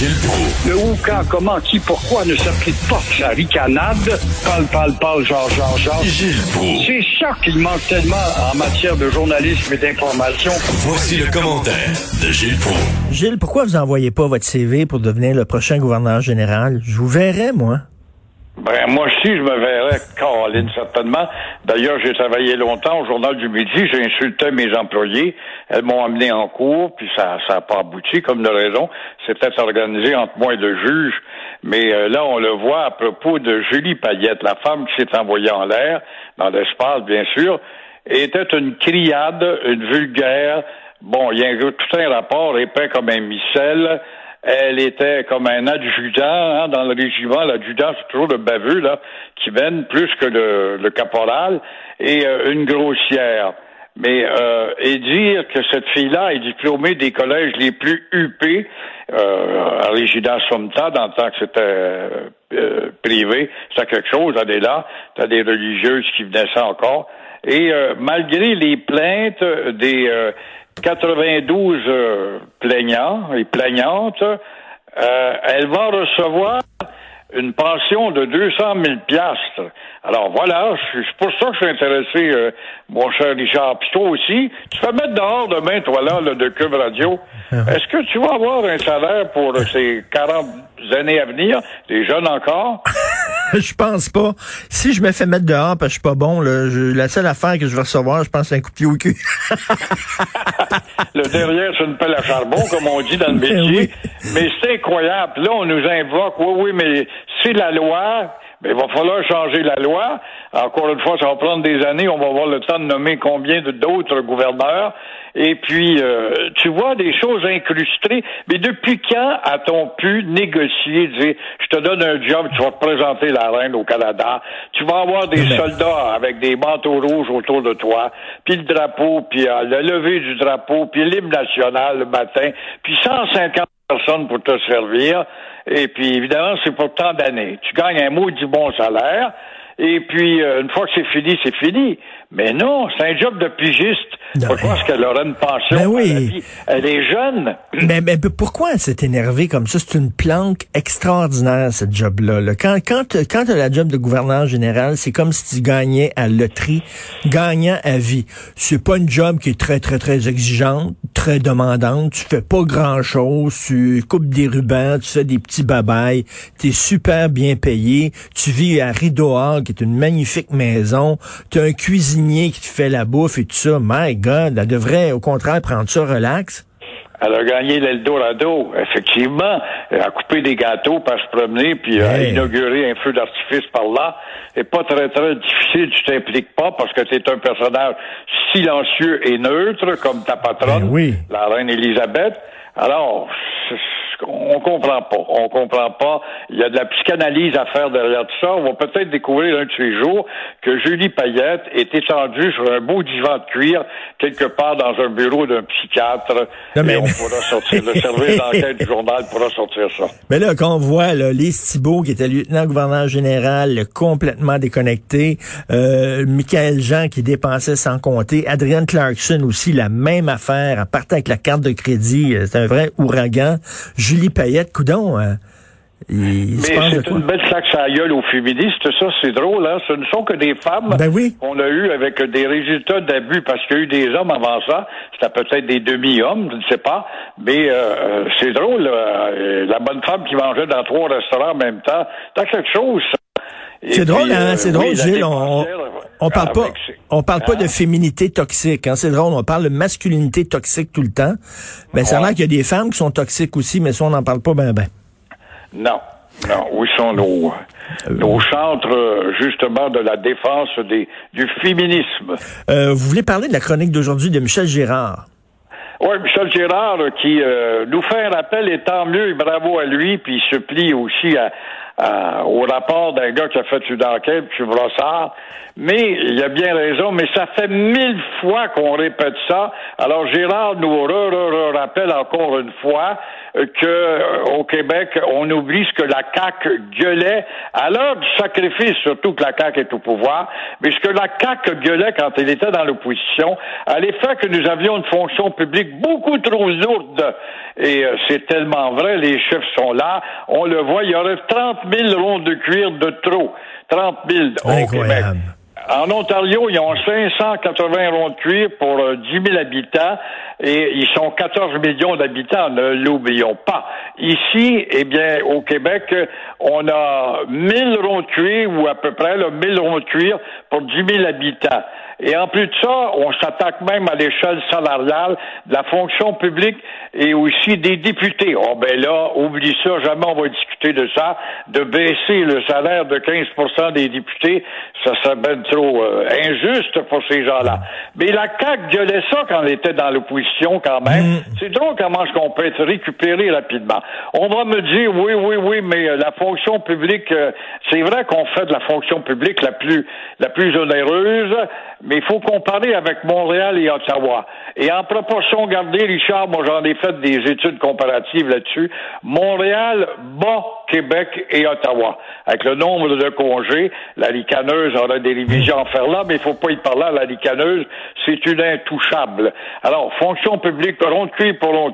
Gilles Proulx. Le où, quand, comment, qui, pourquoi ne s'applique pas sa ricanade? Parle, parle, parle, genre, genre, genre. Gilles Proulx. C'est ça qu'il manque tellement en matière de journalisme et d'information. Voici le commentaire de Gilles Proulx. Gilles, pourquoi vous envoyez pas votre CV pour devenir le prochain gouverneur général? Je vous verrais, moi. Ben, moi aussi, je me verrais, Caroline, certainement. D'ailleurs, j'ai travaillé longtemps au Journal du Midi, j'ai insulté mes employés. Elles m'ont amené en cours, puis ça n'a pas abouti, comme de raison. C'était organisé entre moi et le juge. Mais euh, là, on le voit à propos de Julie Payette, la femme qui s'est envoyée en l'air, dans l'espace, bien sûr, était une criade, une vulgaire. Bon, il y a tout un rapport épais comme un missel elle était comme un adjudant hein, dans le régiment. L'adjudant, c'est toujours le baveux là, qui mène plus que le, caporal, et euh, une grossière. Mais euh, et dire que cette fille-là est diplômée des collèges les plus huppés, euh, à résidence Somta, dans le temps que c'était euh, privé, c'est quelque chose. Elle est là, t'as des religieuses qui venaient ça encore. Et malgré les plaintes des 92 euh, plaignants et plaignantes, euh, elle va recevoir une pension de 200 000 piastres. Alors voilà, c'est pour ça que je suis intéressé, euh, mon cher Richard. Puis toi aussi, tu vas mettre dehors demain, toi là, de Cube Radio. Ah Est-ce que tu vas avoir un salaire pour ces 40 années à venir, des jeunes encore? je pense pas. Si je me fais mettre dehors parce que je suis pas bon, là, la seule affaire que je vais recevoir, je pense, c'est un coup de pied au cul. le derrière, c'est une pelle à charbon, comme on dit dans le métier. Mais c'est incroyable. Là, on nous invoque, oui, oui, mais c'est la loi. Mais il va falloir changer la loi. Encore une fois, ça va prendre des années. On va avoir le temps de nommer combien d'autres gouverneurs. Et puis, euh, tu vois des choses incrustées. Mais depuis quand a-t-on pu négocier, dire, je te donne un job, tu vas représenter la reine au Canada, tu vas avoir des soldats avec des manteaux rouges autour de toi, puis le drapeau, puis euh, le lever du drapeau, puis l'hymne national le matin, puis 150 personnes pour te servir. Et puis, évidemment, c'est pour tant d'années. Tu gagnes un mot du bon salaire. Et puis, euh, une fois que c'est fini, c'est fini. Mais non, c'est un job de pigiste. Pourquoi est-ce qu'elle aurait une pension ben oui. Elle est jeune. Mais, mais pourquoi elle s'est énervée comme ça? C'est une planque extraordinaire, ce job-là. Quand, quand, quand tu as la job de gouverneur général, c'est comme si tu gagnais à loterie, gagnant à vie. C'est pas une job qui est très, très, très exigeante, très demandante. Tu fais pas grand-chose. Tu coupes des rubans, tu fais des petits babayes. Tu super bien payé. Tu vis à Rideau qui est une magnifique maison. Tu un cuisinier qui te fait la bouffe et tout ça, my God, elle devrait au contraire prendre ça relax. Elle a gagné l'Eldorado, effectivement. Elle a coupé des gâteaux, pour se promener, puis a inauguré un feu d'artifice par là. C'est pas très, très difficile, tu t'impliques pas, parce que es un personnage silencieux et neutre, comme ta patronne, ben la reine Élisabeth. Alors, on comprend pas. On comprend pas. Il y a de la psychanalyse à faire derrière tout ça. On va peut-être découvrir un de ces jours que Julie Payette est étendue sur un beau divan de cuir quelque part dans un bureau d'un psychiatre. mais... Et on pourra sortir. Le service d'enquête du journal pourra sortir ça. Mais là, quand on voit là, Lise Thibault, qui était lieutenant-gouverneur général, complètement déconnecté, euh, Michael Jean qui dépensait sans compter, Adrienne Clarkson aussi, la même affaire, en partant avec la carte de crédit, euh, c'est un vrai ouragan. Julie Payette, coudon. Hein? Mais c'est une belle claque à gueule aux féministes, ça, c'est drôle, hein? Ce ne sont que des femmes ben oui. qu'on a eu avec des résultats d'abus, parce qu'il y a eu des hommes avant ça, c'était peut-être des demi-hommes, je ne sais pas, mais euh, c'est drôle, euh, la bonne femme qui mangeait dans trois restaurants en même temps, t'as quelque chose, c'est drôle, hein? C'est drôle, Gilles. On, on parle pas, on parle pas de hein? féminité toxique. Hein? C'est drôle. On parle de masculinité toxique tout le temps. Mais ça a l'air qu'il y a des femmes qui sont toxiques aussi, mais ça, on n'en parle pas ben ben. Non. Non. Où sont nos, euh, nos chantres, justement, de la défense des, du féminisme? Euh, vous voulez parler de la chronique d'aujourd'hui de Michel Girard? Oui, Michel Girard qui euh, nous fait un appel et tant mieux et bravo à lui, puis il se plie aussi à, euh, au rapport d'un gars qui a fait une enquête, M. Brossard. Mais il a bien raison, mais ça fait mille fois qu'on répète ça. Alors Gérard nous rappelle encore une fois que euh, au Québec, on oublie ce que la CAQ gueulait à l'heure du sacrifice, surtout que la CAQ est au pouvoir, mais ce que la CAQ gueulait quand elle était dans l'opposition, à l'effet que nous avions une fonction publique beaucoup trop lourde. Et euh, c'est tellement vrai, les chiffres sont là. On le voit, il y aurait 30 000 ronds de cuir de trop. 30 000 au Québec. En Ontario, ils ont 580 ronds de cuir pour 10 euh, 000 habitants et ils sont 14 millions d'habitants, ne l'oublions pas. Ici, eh bien, au Québec, on a 1000 ronds de cuir ou à peu près là, 1000 ronds de cuir pour 10 000 habitants. Et en plus de ça, on s'attaque même à l'échelle salariale de la fonction publique et aussi des députés. Oh ben là, oublie ça, jamais on va discuter de ça. De baisser le salaire de 15% des députés, ça serait bien trop euh, injuste pour ces gens-là. Mais la CAQ gueulait ça quand elle était dans l'opposition quand même. Mm. C'est drôle comment est-ce qu'on peut être récupéré rapidement. On va me dire, oui, oui, oui, mais euh, la fonction publique, euh, c'est vrai qu'on fait de la fonction publique la plus, la plus onéreuse, mais il faut comparer avec Montréal et Ottawa. Et en proportion gardée, Richard, moi j'en ai fait des études comparatives là-dessus. Montréal bat Québec et Ottawa. Avec le nombre de congés, la ricaneuse aurait des révisions à faire là, mais il faut pas y parler à la ricaneuse, c'est une intouchable. Alors, fonction publique, rond de cuir pour rond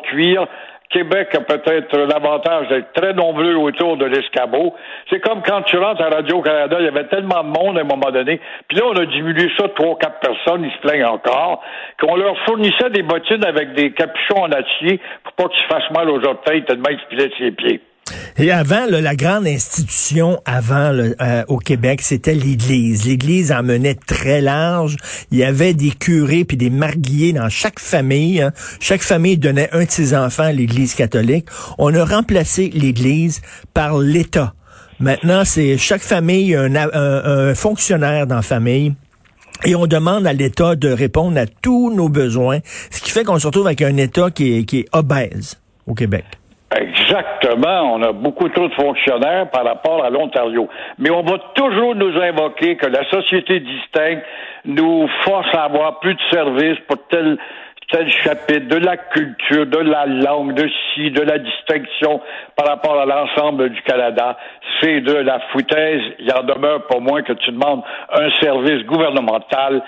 Québec a peut-être l'avantage d'être très nombreux autour de l'escabeau. C'est comme quand tu rentres à Radio-Canada, il y avait tellement de monde à un moment donné, puis là, on a diminué ça trois, quatre personnes, ils se plaignent encore, qu'on leur fournissait des bottines avec des capuchons en acier pour pas qu'ils se fassent mal aux orteils tellement ils se pilaient ses pieds. Et avant, la grande institution avant euh, au Québec, c'était l'Église. L'Église en menait très large. Il y avait des curés puis des marguilliers dans chaque famille. Hein. Chaque famille donnait un de ses enfants à l'Église catholique. On a remplacé l'Église par l'État. Maintenant, c'est chaque famille un, fonctionnaire dans la famille. Et on demande à l'État de répondre à tous nos besoins, ce qui fait qu'on se retrouve avec un État qui est, qui est obèse au Québec. Exactement. On a beaucoup trop de fonctionnaires par rapport à l'Ontario. Mais on va toujours nous invoquer que la société distincte nous force à avoir plus de services pour tel tel chapitre de la culture, de la langue, de ci, de la distinction par rapport à l'ensemble du Canada. C'est de la foutaise. Il en demeure pour moins que tu demandes un service gouvernemental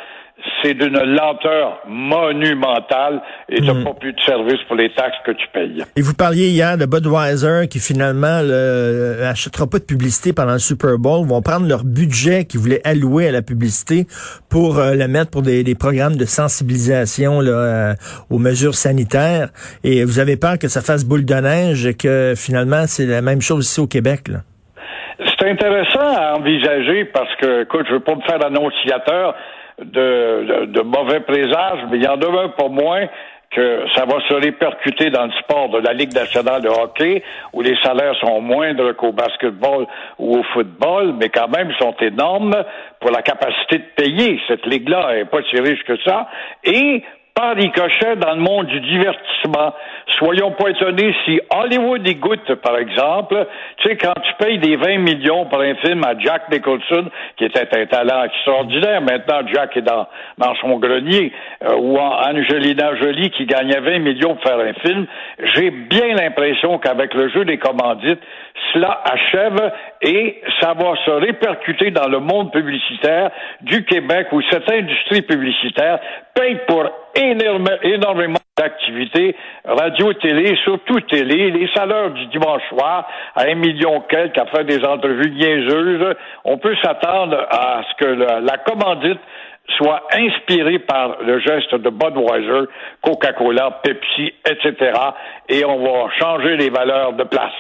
c'est d'une lenteur monumentale et tu n'as hmm. pas plus de service pour les taxes que tu payes. Et vous parliez hier de Budweiser qui finalement n'achètera pas de publicité pendant le Super Bowl, vont prendre leur budget qu'ils voulaient allouer à la publicité pour euh, le mettre pour des, programmes de sensibilisation là, euh, aux mesures sanitaires. Et vous avez peur que ça fasse boule de neige et que finalement c'est la même chose ici au Québec. Là. C'est intéressant à envisager parce que, écoute, je veux pas me faire annonciateur, de, mauvais présages, mais il y en demeure pas moins que ça va se répercuter dans le sport de la Ligue nationale de hockey, où les salaires sont moindres qu'au basketball ou au football, mais quand même sont énormes pour la capacité de payer. Cette ligue-là n'est pas si riche que ça. Et par ricochet dans le monde du divertissement. Soyons pas étonnés si Hollywood y goûte, par exemple. Tu sais, quand tu payes des 20 millions pour un film à Jack Nicholson, qui était un talent extraordinaire, maintenant Jack est dans, dans son grenier, euh, ou Angelina Jolie qui gagnait 20 millions pour faire un film, j'ai bien l'impression qu'avec le jeu des commandites, cela achève et ça va se répercuter dans le monde publicitaire du Québec où cette industrie publicitaire paye pour énormément d'activités, radio, télé, surtout télé, les salaires du dimanche soir à un million quelques à faire des entrevues niaiseuses. On peut s'attendre à ce que la commandite soit inspirée par le geste de Budweiser, Coca-Cola, Pepsi, etc. Et on va changer les valeurs de place.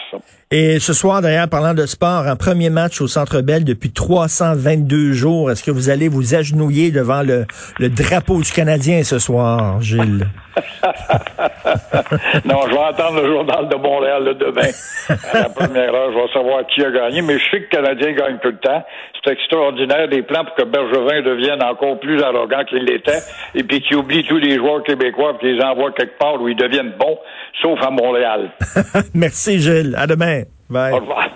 Et ce soir, d'ailleurs, parlant de sport, un premier match au Centre Bell depuis 322 jours. Est-ce que vous allez vous agenouiller devant le, le drapeau du Canadien ce soir, Gilles? non, je vais attendre le journal de Montréal le demain. À la première heure, je vais savoir qui a gagné, mais je sais que le Canadien gagne tout le temps. C'est extraordinaire des plans pour que Bergevin devienne encore plus arrogant qu'il l'était et puis qu'il oublie tous les joueurs québécois et qu'ils les envoie quelque part où ils deviennent bons, sauf à Montréal. Merci Gilles. À demain. Bye. Au revoir.